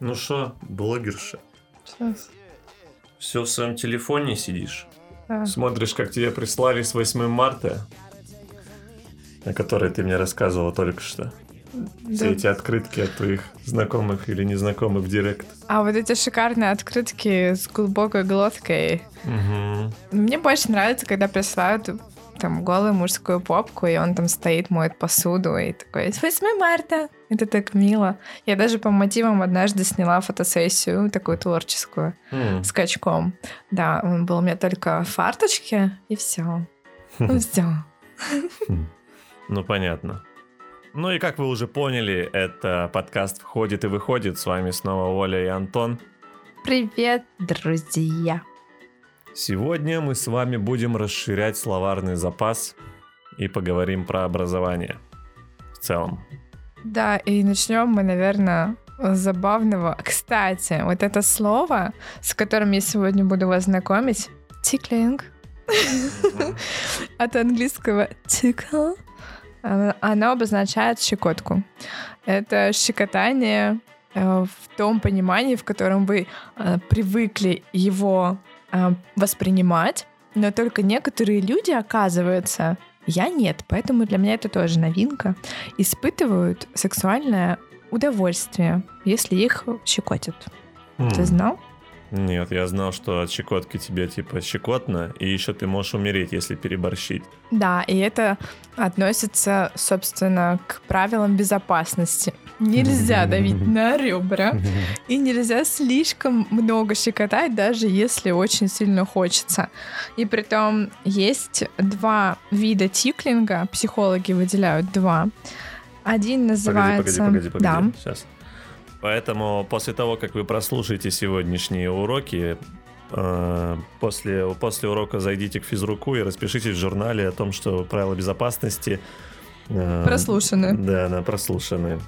Ну что, блогерша? Сейчас. Все в своем телефоне сидишь? Да. Смотришь, как тебе прислали с 8 марта, о которой ты мне рассказывала только что. Все Да. эти открытки от твоих знакомых или незнакомых в директ. А вот эти шикарные открытки с глубокой глоткой. Мгм. Мне больше нравится, когда присылают там голую мужскую попку, и он там стоит, моет посуду, и такой, с 8 марта. Это так мило. Я даже по мотивам однажды сняла фотосессию, такую творческую, М. с качком. Да, он был у меня только в фарточке, и все. Ну, все. Ну, понятно. Ну и как вы уже поняли, это подкаст «Входит и выходит». С вами снова Оля и Антон. Привет, друзья. Сегодня мы с вами будем расширять словарный запас и поговорим про образование в целом. Да, и начнем мы, наверное, с забавного. Кстати, вот это слово, с которым я сегодня буду вас знакомить, tickling, от английского tickle, оно- обозначает щекотку. Это щекотание э, в том понимании, в котором вы э, привыкли его воспринимать, но только некоторые люди, оказывается, я нет, поэтому для меня это тоже новинка, испытывают сексуальное удовольствие, если их щекотят. Ты М. знал? Нет, я знал, что от щекотки тебе типа щекотно, и еще ты можешь умереть, если переборщить. Да, и это относится, собственно, к правилам безопасности. Нельзя давить на ребра, и нельзя слишком много щекотать, даже если очень сильно хочется. И при том есть два вида тиклинга, психологи выделяют два. Один Погоди, называется... погоди, погоди, Да. погоди. Сейчас. Поэтому после того, как вы прослушаете сегодняшние уроки, э, после, после урока зайдите к физруку и распишитесь в журнале о том, что правила безопасности э, Прослушаны. Да, да, прослушаны.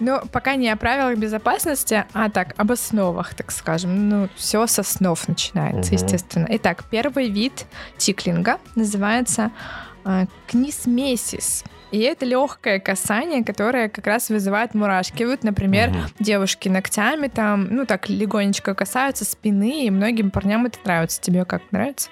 Ну, пока не о правилах безопасности, а так, об основах, так скажем. Ну, все со снов начинается, Мгм. естественно. Итак, первый вид тиклинга называется э, книсмесис. И это легкое касание, которое как раз вызывает мурашки. Вот, например, Мгм. девушки ногтями там, ну, так легонечко касаются спины, и многим парням это нравится. Тебе как нравится?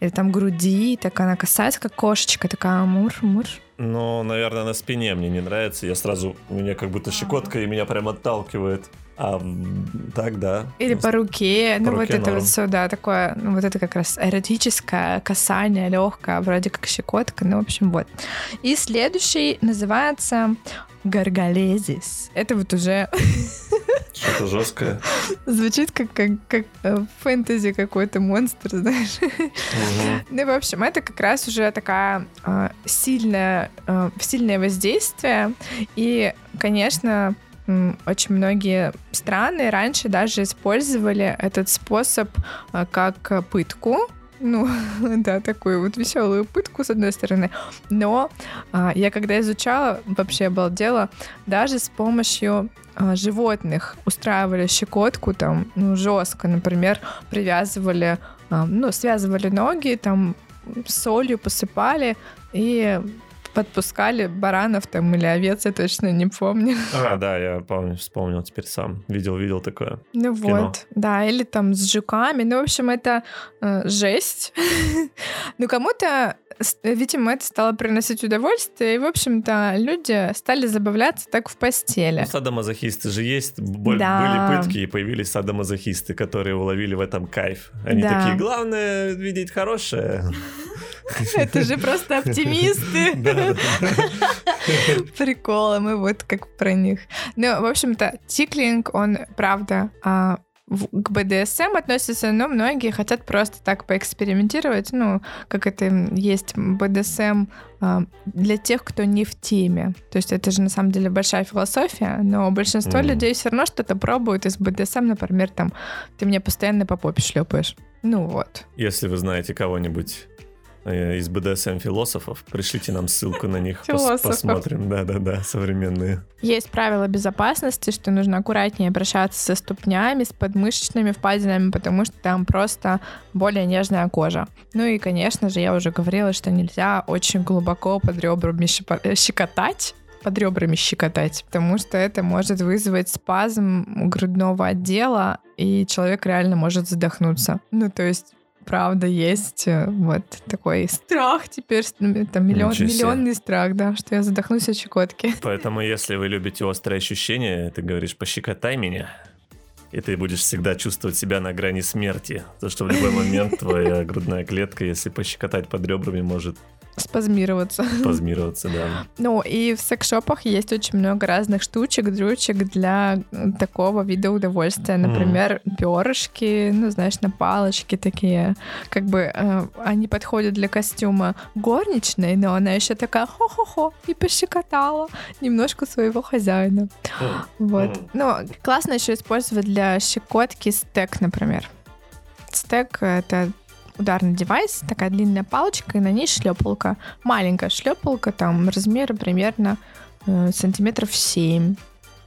Или там груди, так она касается, как кошечка, такая мур-мур. Но, наверное, на спине мне не нравится. Я сразу, у меня как будто щекотка, и меня прям отталкивает. А так, да. Или по руке, ну По вот руке это норм. вот все, да, такое, ну вот это как раз эротическое касание, легкое, вроде как щекотка, ну в общем вот. И следующий называется гаргалезис. Это вот уже Что-то жесткое. звучит как, как, как э, фэнтези какой-то монстр, знаешь. Мгм. Ну, в общем, это как раз уже такая э, сильная, э, сильное воздействие. И, конечно, очень многие страны раньше даже использовали этот способ э, как пытку. Ну, да, такую вот веселую пытку, с одной стороны. Но а, я когда изучала, вообще обалдела, даже с помощью а, животных устраивали щекотку там, ну, жестко, например, привязывали, а, ну, связывали ноги, там, солью посыпали и подпускали баранов там или овец, я точно не помню. А, да, я помню, вспомнил теперь сам. Видел, видел такое. Ну кино. вот, да, или там с жуками. Ну, в общем, это э, жесть. ну, кому-то, видимо, это стало приносить удовольствие, и, в общем-то, люди стали забавляться так в постели. Ну, садомазохисты же есть. Боль- Да. Были пытки, и появились садомазохисты, которые уловили в этом кайф. Они Да. такие, главное видеть хорошее. Это же просто оптимисты. Приколы, мы вот как про них. Ну, в общем-то, тиклинг, он, правда, а, к БДСМ относится, но многие хотят просто так поэкспериментировать, ну, как это есть БДСМ а, для тех, кто не в теме. То есть это же на самом деле большая философия, но большинство Мгм. людей все равно что-то пробуют из БДСМ, например, там, ты мне постоянно по попе шлепаешь. Ну вот. Если вы знаете кого-нибудь э, из БДСМ-философов, пришлите нам ссылку на них, пос- Философов. посмотрим. Да-да-да, современные. Есть правила безопасности, что нужно аккуратнее обращаться со ступнями, с подмышечными впадинами, потому что там просто более нежная кожа. Ну и, конечно же, я уже говорила, что нельзя очень глубоко под ребрами э, щекотать. под ребрами щекотать, потому что это может вызвать спазм грудного отдела, и человек реально может задохнуться. Ну, то есть правда есть э, вот такой страх теперь, ну, там миллион, миллионный страх, да, что я задохнусь от щекотки. Поэтому, если вы любите острые ощущения, ты говоришь, пощекотай меня, и ты будешь всегда чувствовать себя на грани смерти. То, что в любой момент твоя грудная клетка, если пощекотать под ребрами, может Спазмироваться. Спазмироваться, да. Ну, и в секс-шопах есть очень много разных штучек, дрючек для такого вида удовольствия. Например, mm. перышки, ну, знаешь, на палочке такие. Как бы э, они подходят для костюма горничной, но она еще такая хо-хо-хо и пощекотала немножко своего хозяина. Mm. Вот. Mm. Ну, классно еще использовать для щекотки стек, например. Стек — это ударный девайс, такая длинная палочка, и на ней шлепалка. Маленькая шлепалка, там размера примерно э, сантиметров 7.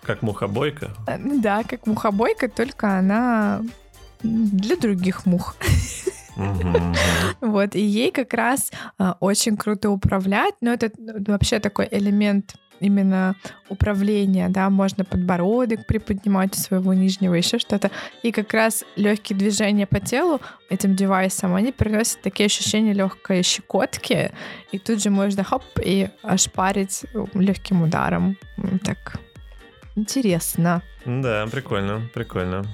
Как мухобойка? Э, да, как мухобойка, только она для других мух. Вот, и ей как раз э, очень круто управлять, но это вообще такой элемент именно управления, да, можно подбородок приподнимать у своего нижнего, еще что-то. И как раз легкие движения по телу этим девайсом, они приносят такие ощущения легкой щекотки, и тут же можно хоп и ошпарить легким ударом. Так интересно. Да, прикольно, прикольно.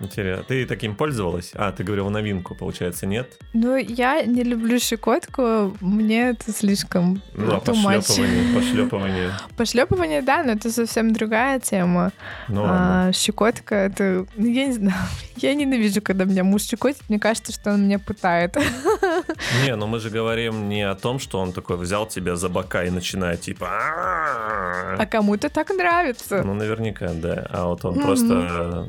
Интересно. Ты таким пользовалась? А, ты говорила новинку, получается, нет? Ну, я не люблю щекотку, мне это слишком Ну, а пошлепывание, пошлепывание. Пошлепывание, да, но это совсем другая тема. Ну, а, щекотка, это... Ну, я не знаю. Я ненавижу, когда меня муж щекотит. Мне кажется, что он меня пытает. Не, ну мы же говорим не о том, что он такой взял тебя за бока и начинает типа... А кому-то так нравится. Ну, наверняка, да. А вот он просто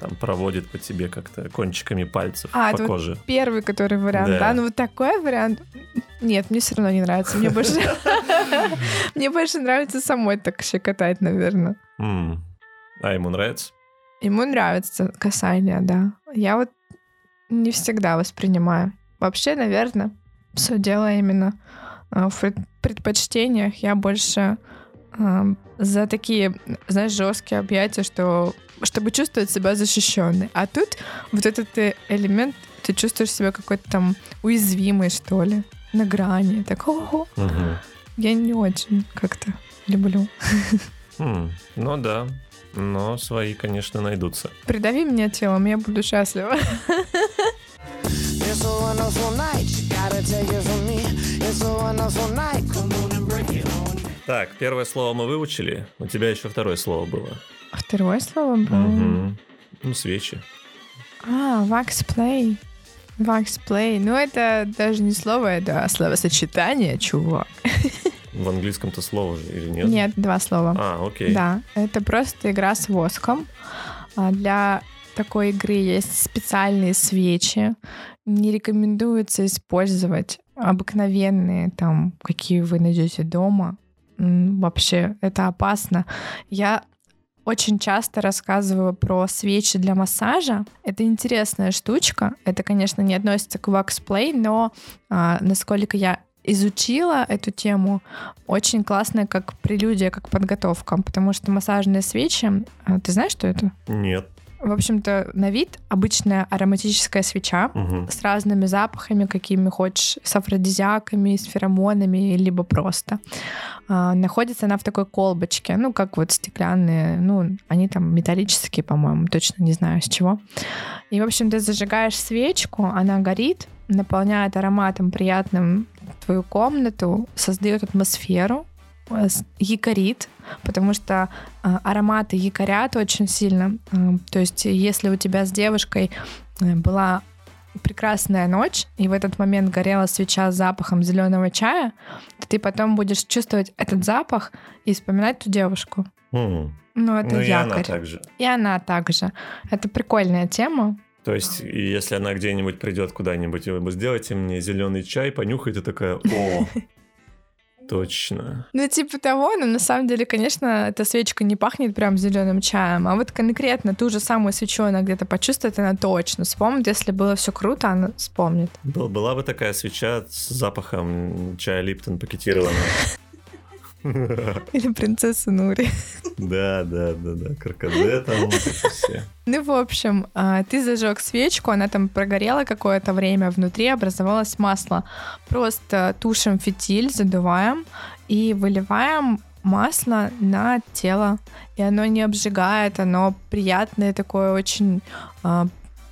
там проводит по тебе как-то кончиками пальцев а, по коже. Вот первый, который вариант, да. да? Ну вот такой вариант... Нет, мне все равно не нравится. Мне больше... Мне больше нравится самой так щекотать, наверное. А ему нравится? Ему нравится касание, да. Я вот не всегда воспринимаю. Вообще, наверное, все дело именно а, в предпочтениях. Я больше за такие, знаешь, жесткие объятия, что чтобы чувствовать себя защищенной. А тут вот этот э, элемент, ты чувствуешь себя какой-то там уязвимый, что ли, на грани. Так, ого. Угу. Я не очень как-то люблю. Хм, ну да, но свои, конечно, найдутся. Придави меня телом, я буду счастлива. Так, первое слово мы выучили. У тебя еще второе слово было. Второе слово было? Угу. Ну, свечи. А, wax play. Wax play. Ну, это даже не слово, это словосочетание, чувак. В английском-то слово же или нет? Нет, два слова. А, окей. Да, это просто игра с воском. А, для такой игры есть специальные свечи. Не рекомендуется использовать обыкновенные, там, какие вы найдете дома. Вообще, это опасно. Я очень часто рассказываю про свечи для массажа. Это интересная штучка. Это, конечно, не относится к ваксплей, но а, насколько я изучила эту тему, очень классная как прелюдия, как подготовка, потому что массажные свечи, а, ты знаешь, что это? Нет. В общем-то, на вид обычная ароматическая свеча угу. с разными запахами, какими хочешь, с афродизиаками, с феромонами, либо просто. А, находится она в такой колбочке, ну, как вот стеклянные, ну, они там металлические, по-моему, точно не знаю с чего. И, в общем, ты зажигаешь свечку, она горит, наполняет ароматом приятным твою комнату, создает атмосферу, якорит, потому что э, ароматы якорят очень сильно. Э, то есть, если у тебя с девушкой э, была прекрасная ночь, и в этот момент горела свеча с запахом зеленого чая, то ты потом будешь чувствовать этот запах и вспоминать ту девушку. Mm. Ну, это ну, якорь. И она также. И она также. Это прикольная тема. То есть, если она где-нибудь придет куда-нибудь, и вы сделаете мне зеленый чай, понюхает и такая, о, Точно. Ну, типа того, но на самом деле, конечно, эта свечка не пахнет прям зеленым чаем, а вот конкретно ту же самую свечу она где-то почувствует, она точно вспомнит. Если было все круто, она вспомнит. Был, была бы такая свеча с запахом чая Липтон пакетированного. Или принцесса Нури. Да, да, да, да, каркаде там вот все. Ну, в общем, а, ты зажег свечку, она там прогорела какое-то время, внутри образовалось масло. Просто тушим фитиль, задуваем и выливаем масло на тело. И оно не обжигает, оно приятное такое очень... а,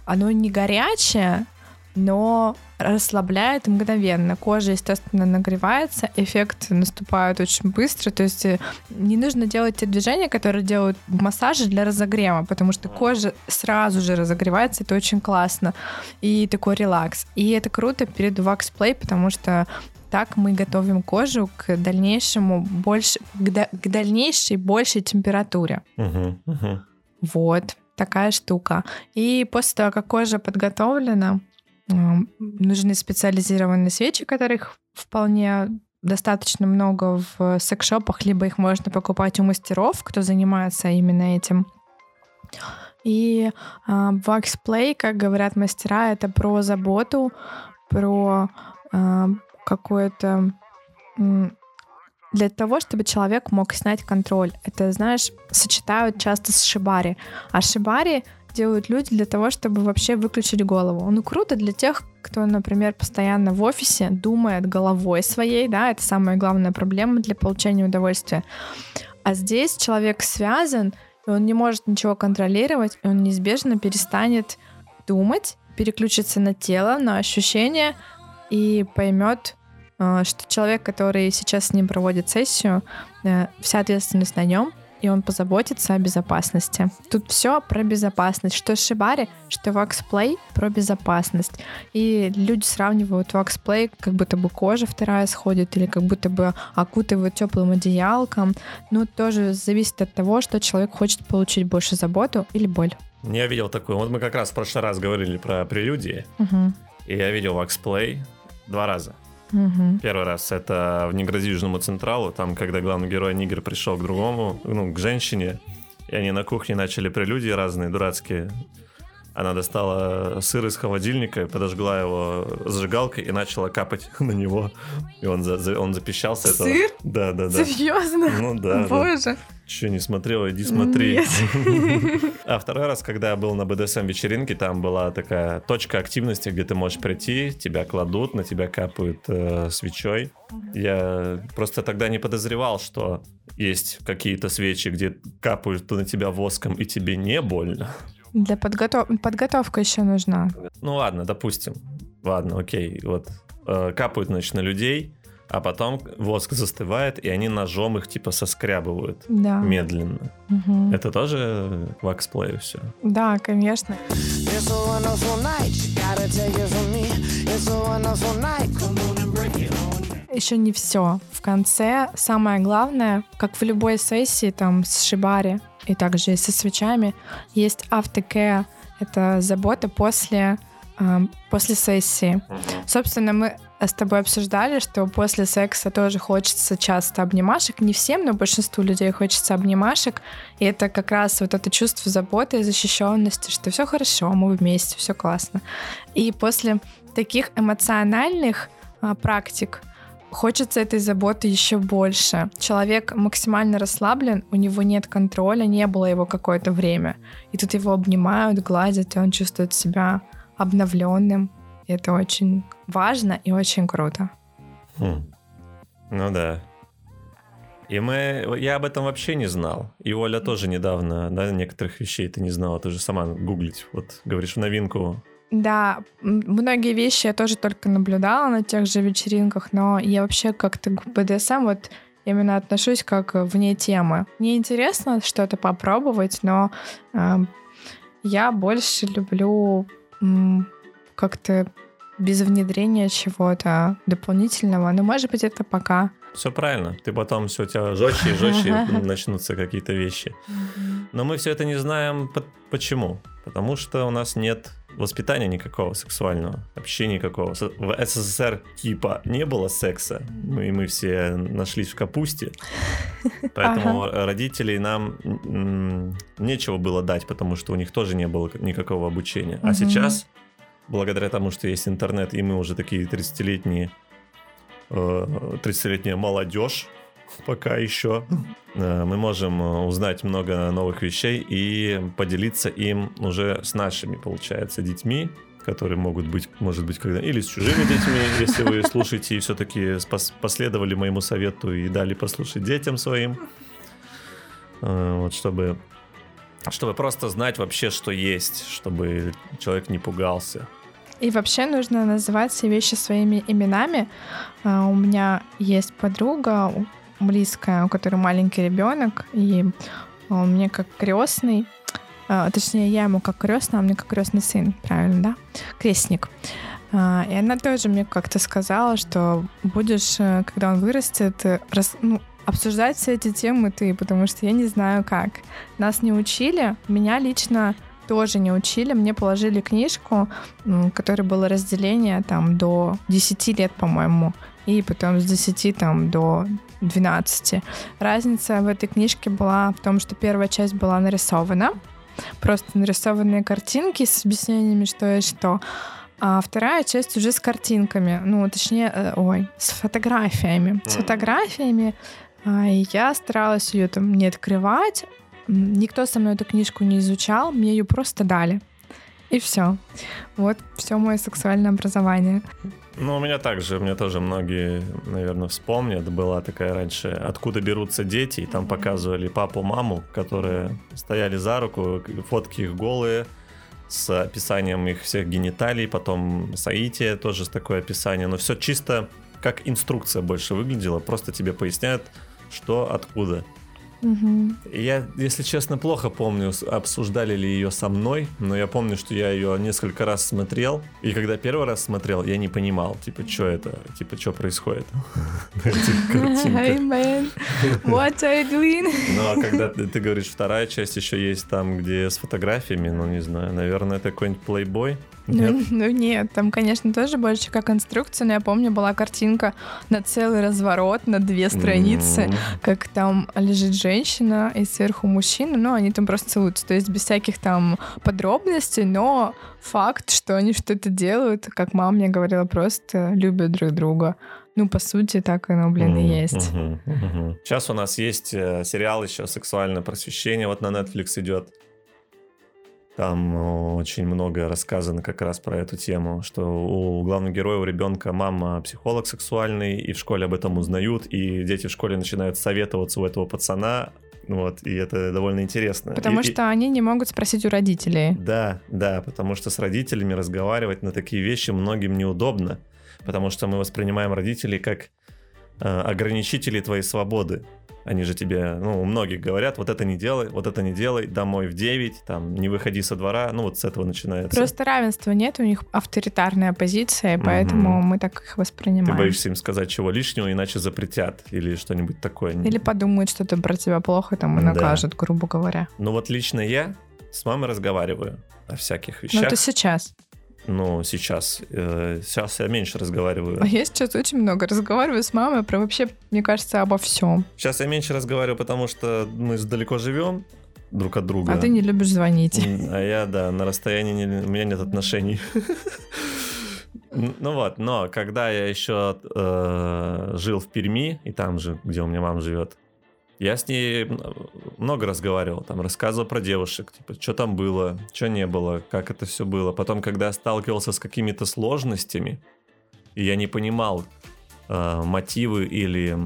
Оно не горячее, но расслабляет мгновенно. Кожа, естественно, нагревается, эффект наступает очень быстро, то есть э, не нужно делать те движения, которые делают в массаже для разогрева, потому что кожа сразу же разогревается, это очень классно, и такой релакс. И это круто перед Play, потому что так мы готовим кожу к дальнейшему больше, к, да- к дальнейшей большей температуре. Мгм, мгм. Вот такая штука. И после того, как кожа подготовлена, нужны специализированные свечи, которых вполне достаточно много в секс-шопах, либо их можно покупать у мастеров, кто занимается именно этим. И а, Wax Play, как говорят мастера, это про заботу, про а, какое-то для того, чтобы человек мог снять контроль. Это, знаешь, сочетают часто с шибари. А шибари делают люди для того, чтобы вообще выключить голову. Ну, круто для тех, кто, например, постоянно в офисе думает головой своей, да, это самая главная проблема для получения удовольствия. А здесь человек связан, и он не может ничего контролировать, и он неизбежно перестанет думать, переключится на тело, на ощущения и поймет, э, что человек, который сейчас с ним проводит сессию, э, вся ответственность на нем, и он позаботится о безопасности. Тут все про безопасность. Что Шибари, что Waxplay про безопасность. И люди сравнивают Waxplay, как будто бы кожа вторая сходит, или как будто бы окутывают теплым одеялком. Ну, тоже зависит от того, что человек хочет получить больше заботу или боль. Я видел такую. Вот мы как раз в прошлый раз говорили про прелюдии, Мгм. и я видел Waxplay два раза. Мгм. Первый раз это в «Не грози Южному Централу», там, когда главный герой Нигер пришел к другому, ну, к женщине, и они на кухне начали прелюдии разные, дурацкие. Она достала сыр из холодильника, подожгла его зажигалкой и начала капать на него. И он, за- за- он запищал с этого. Сыр? Да, да, да. Серьезно? Ну да, да. Боже. Че, не смотрела? Иди смотри. А второй раз, когда я был на БДСМ вечеринке, там была такая точка активности, где ты можешь прийти, тебя кладут, на тебя капают э, свечой. Я просто тогда не подозревал, что есть какие-то свечи, где капают на тебя воском, и тебе не больно. Для подготов... подготовка еще нужна. Ну ладно, допустим. Ладно, окей. Вот э, капают, значит, на людей, а потом воск застывает, и они ножом их типа соскрябывают Да. медленно. Мгм. Это тоже ваксплей все. Да, конечно. Еще не все. В конце самое главное, как в любой сессии там с шибари и также со свечами, есть автокеа. Это забота после, эм, после сессии. Собственно, мы с тобой обсуждали, что после секса тоже хочется часто обнимашек. Не всем, но большинству людей хочется обнимашек. И это как раз вот это чувство заботы и защищенности, что все хорошо, мы вместе, все классно. И после таких эмоциональных а, практик хочется этой заботы еще больше. Человек максимально расслаблен, у него нет контроля, не было его какое-то время. И тут его обнимают, гладят, и он чувствует себя обновленным. И это очень важно и очень круто. Хм. Ну да. И мы... Я об этом вообще не знал. И Оля тоже недавно, да, некоторых вещей ты не знала. Ты же сама гуглить. Вот, говоришь, в новинку. Да, многие вещи я тоже только наблюдала на тех же вечеринках, но я вообще как-то к БДСМ вот именно отношусь как вне темы. Мне интересно что-то попробовать, но эм, я больше люблю м, как-то без внедрения чего-то дополнительного. Но, может быть, это пока. Все правильно. Ты потом все у тебя жестче и жестче начнутся какие-то вещи. Но мы все это не знаем по- почему. Потому что у нас нет воспитания никакого сексуального, вообще никакого. В СССР типа не было секса, ну и мы все нашлись в капусте. Поэтому родителей нам нечего было дать, потому что у них тоже не было никакого обучения. А сейчас, благодаря тому, что есть интернет, и мы уже такие 30-летние, э, 30-летняя молодежь, пока еще э, мы можем э, узнать много новых вещей и поделиться им уже с нашими, получается, детьми, которые могут быть, может быть, когда или с чужими детьми, если вы слушаете и все-таки последовали моему совету и дали послушать детям своим, э, вот чтобы чтобы просто знать вообще, что есть, чтобы человек не пугался. И вообще нужно называть все вещи своими именами. У меня есть подруга близкая, у которой маленький ребенок, и он мне как крестный, а, точнее, я ему как крестный, а мне как крестный сын, правильно, да? Крестник. А, и она тоже мне как-то сказала, что будешь, э, когда он вырастет, э, рас, ну, обсуждать все эти темы ты, потому что я не знаю как. Нас не учили, меня лично тоже не учили. Мне положили книжку, в которой было разделение там до 10 лет, по-моему, и потом с 10 там до 12. Разница в этой книжке была в том, что первая часть была нарисована, просто нарисованные картинки с объяснениями, что и что. А вторая часть уже с картинками, ну, точнее, э, ой, с фотографиями. С фотографиями. А, и я старалась ее там не открывать. Никто со мной эту книжку не изучал, мне ее просто дали. И все. Вот все мое сексуальное образование. Ну, у меня также, мне тоже многие, наверное, вспомнят. Была такая раньше «Откуда берутся дети?» И там показывали папу, маму, которые стояли за руку, фотки их голые, с описанием их всех гениталий, потом Саития тоже с такое описание. Но все чисто как инструкция больше выглядела, просто тебе поясняют, что, откуда. Угу. Я, если честно, плохо помню, обсуждали ли ее со мной, но я помню, что я ее несколько раз смотрел, и когда первый раз смотрел, я не понимал, типа, что это, типа, что происходит. Hey man, what are you doing? Ну, а когда ты говоришь, вторая часть еще есть там, где с фотографиями, ну, не знаю, наверное, это какой-нибудь плейбой. Ну, нет? Ну, ну нет, там, конечно, тоже больше как инструкция, но я помню, была картинка на целый разворот, на две страницы, mm-hmm. как там лежит женщина и сверху мужчина, ну, они там просто целуются, то есть без всяких там подробностей, но факт, что они что-то делают, как мама мне говорила, просто любят друг друга. Ну, по сути, так оно, блин, и есть. Uh-huh, uh-huh. Сейчас у нас есть э, сериал еще «Сексуальное просвещение», вот на Netflix идет. Там очень много рассказано как раз про эту тему, что у главного героя, у ребенка мама психолог сексуальный, и в школе об этом узнают, и дети в школе начинают советоваться у этого пацана, вот, и это довольно интересно. Потому и, что и... они не могут спросить у родителей. Да, да, потому что с родителями разговаривать на такие вещи многим неудобно, потому что мы воспринимаем родителей как э, ограничители твоей свободы. Они же тебе, ну, у многих говорят, вот это не делай, вот это не делай, домой в 9, там, не выходи со двора, ну, вот с этого начинается. Просто равенства нет, у них авторитарная позиция, поэтому угу. мы так их воспринимаем. Ты боишься им сказать чего лишнего, иначе запретят или что-нибудь такое. Или подумают что-то про тебя плохо, там, и накажут, да. грубо говоря. Ну, вот лично я с мамой разговариваю о всяких вещах. Ну, это сейчас. Ну, сейчас. Э, сейчас я меньше разговариваю. А я сейчас очень много разговариваю с мамой про вообще, мне кажется, обо всем. Сейчас я меньше разговариваю, потому что мы далеко живем друг от друга. А ты не любишь звонить. А я, да, на расстоянии не, у меня нет отношений. Ну вот, но когда я еще э, жил в Перми, и там же, где у меня мама живет, я с ней много разговаривал, там рассказывал про девушек, типа, что там было, что не было, как это все было. Потом, когда я сталкивался с какими-то сложностями, и я не понимал э, мотивы или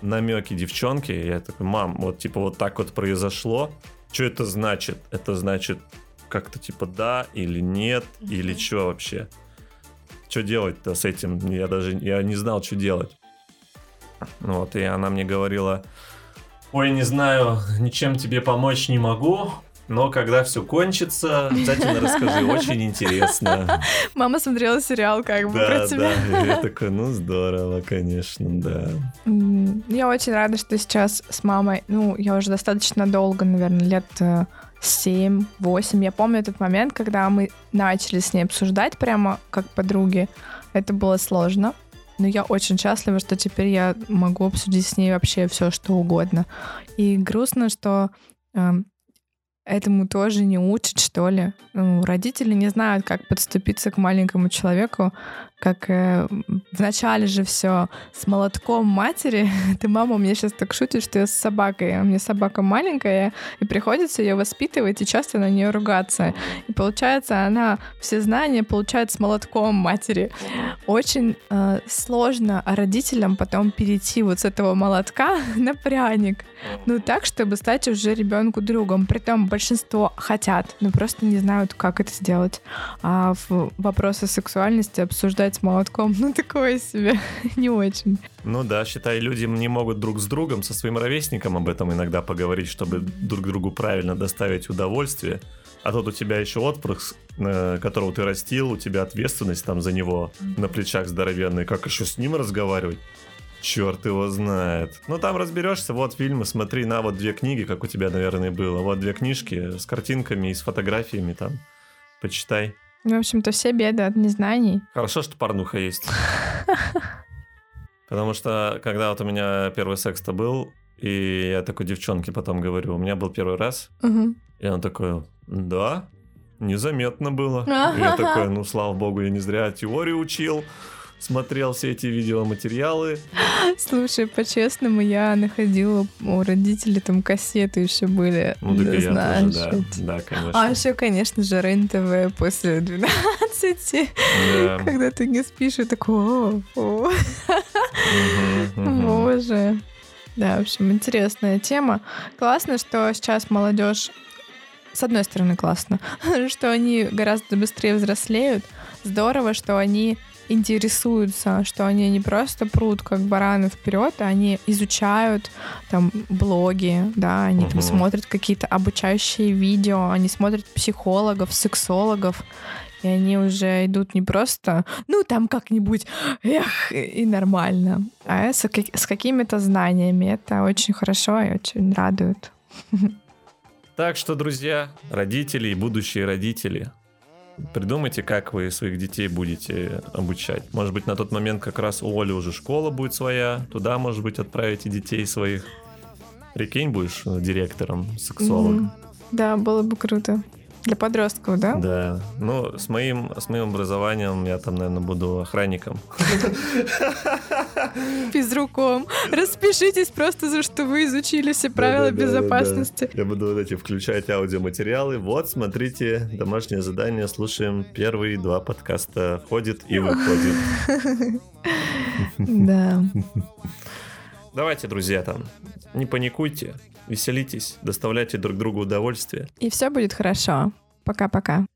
намеки девчонки, я такой, мам, вот типа вот так вот произошло, что это значит? Это значит как-то типа да или нет, mm-hmm. или что вообще? Что делать-то с этим? Я даже я не знал, что делать. Вот, и она мне говорила, Ой, не знаю, ничем тебе помочь не могу, но когда все кончится, обязательно расскажи, очень интересно. Мама смотрела сериал как бы да, про тебя. Да, я такой, ну здорово, конечно, да. Я очень рада, что сейчас с мамой, ну, я уже достаточно долго, наверное, лет 7-8. Э, я помню этот момент, когда мы начали с ней обсуждать прямо как подруги. Это было сложно. Но я очень счастлива, что теперь я могу обсудить с ней вообще все, что угодно. И грустно, что э, этому тоже не учат, что ли. Ну, родители не знают, как подступиться к маленькому человеку как э, вначале же все с молотком матери. Ты, мама, у меня сейчас так шутит, что я с собакой. У меня собака маленькая, и приходится ее воспитывать и часто на нее ругаться. И получается, она все знания получает с молотком матери. Очень э, сложно родителям потом перейти вот с этого молотка на пряник. Ну, так, чтобы стать уже ребенку другом. Притом большинство хотят, но просто не знают, как это сделать. А вопросы сексуальности обсуждать с молотком, ну, такое себе, не очень. Ну да, считай, люди не могут друг с другом, со своим ровесником об этом иногда поговорить, чтобы друг другу правильно доставить удовольствие. А тут у тебя еще отпрыск, э, которого ты растил, у тебя ответственность там за него на плечах здоровенный. Как еще с ним разговаривать? Черт его знает. Ну там разберешься, вот фильмы, смотри, на вот две книги, как у тебя, наверное, было. Вот две книжки с картинками и с фотографиями там. Почитай. Ну, в общем-то, все беды от незнаний. Хорошо, что порнуха есть. Потому что, когда вот у меня первый секс-то был, и я такой девчонке потом говорю, у меня был первый раз, и он такой, да, незаметно было. И я такой, ну, слава богу, я не зря теорию учил, смотрел все эти видеоматериалы. Слушай, по-честному, я находила у родителей там кассеты еще были. Ну, и я знаешь, тоже, да. Да, конечно. А еще, конечно же, РЕН-ТВ после 12, Да. когда ты не спишь, и такой, о, боже. Да, в общем, интересная тема. Классно, что сейчас молодежь с одной стороны, классно, что они гораздо быстрее взрослеют. Здорово, что они интересуются, что они не просто прут как бараны вперед, а они изучают там блоги, да, они там Мгм. смотрят какие-то обучающие видео, они смотрят психологов, сексологов, и они уже идут не просто, ну, там как-нибудь, эх, и нормально, а с, с какими-то знаниями. Это очень хорошо и очень радует. Так что, друзья, родители и будущие родители, придумайте, как вы своих детей будете обучать. Может быть, на тот момент как раз у Оли уже школа будет своя, туда, может быть, отправите детей своих. Прикинь, будешь директором, сексологом. Мгм. Да, было бы круто. Для подростков, да? Да. Ну, с моим, с моим образованием я там, наверное, буду охранником. Физруком. Распишитесь просто за что вы изучили все правила безопасности. Я буду вот эти включать аудиоматериалы. Вот, смотрите, домашнее задание, слушаем первые два подкаста. Входит и выходит. Да. Давайте, друзья, там, не паникуйте, веселитесь, доставляйте друг другу удовольствие. И все будет хорошо. Пока-пока.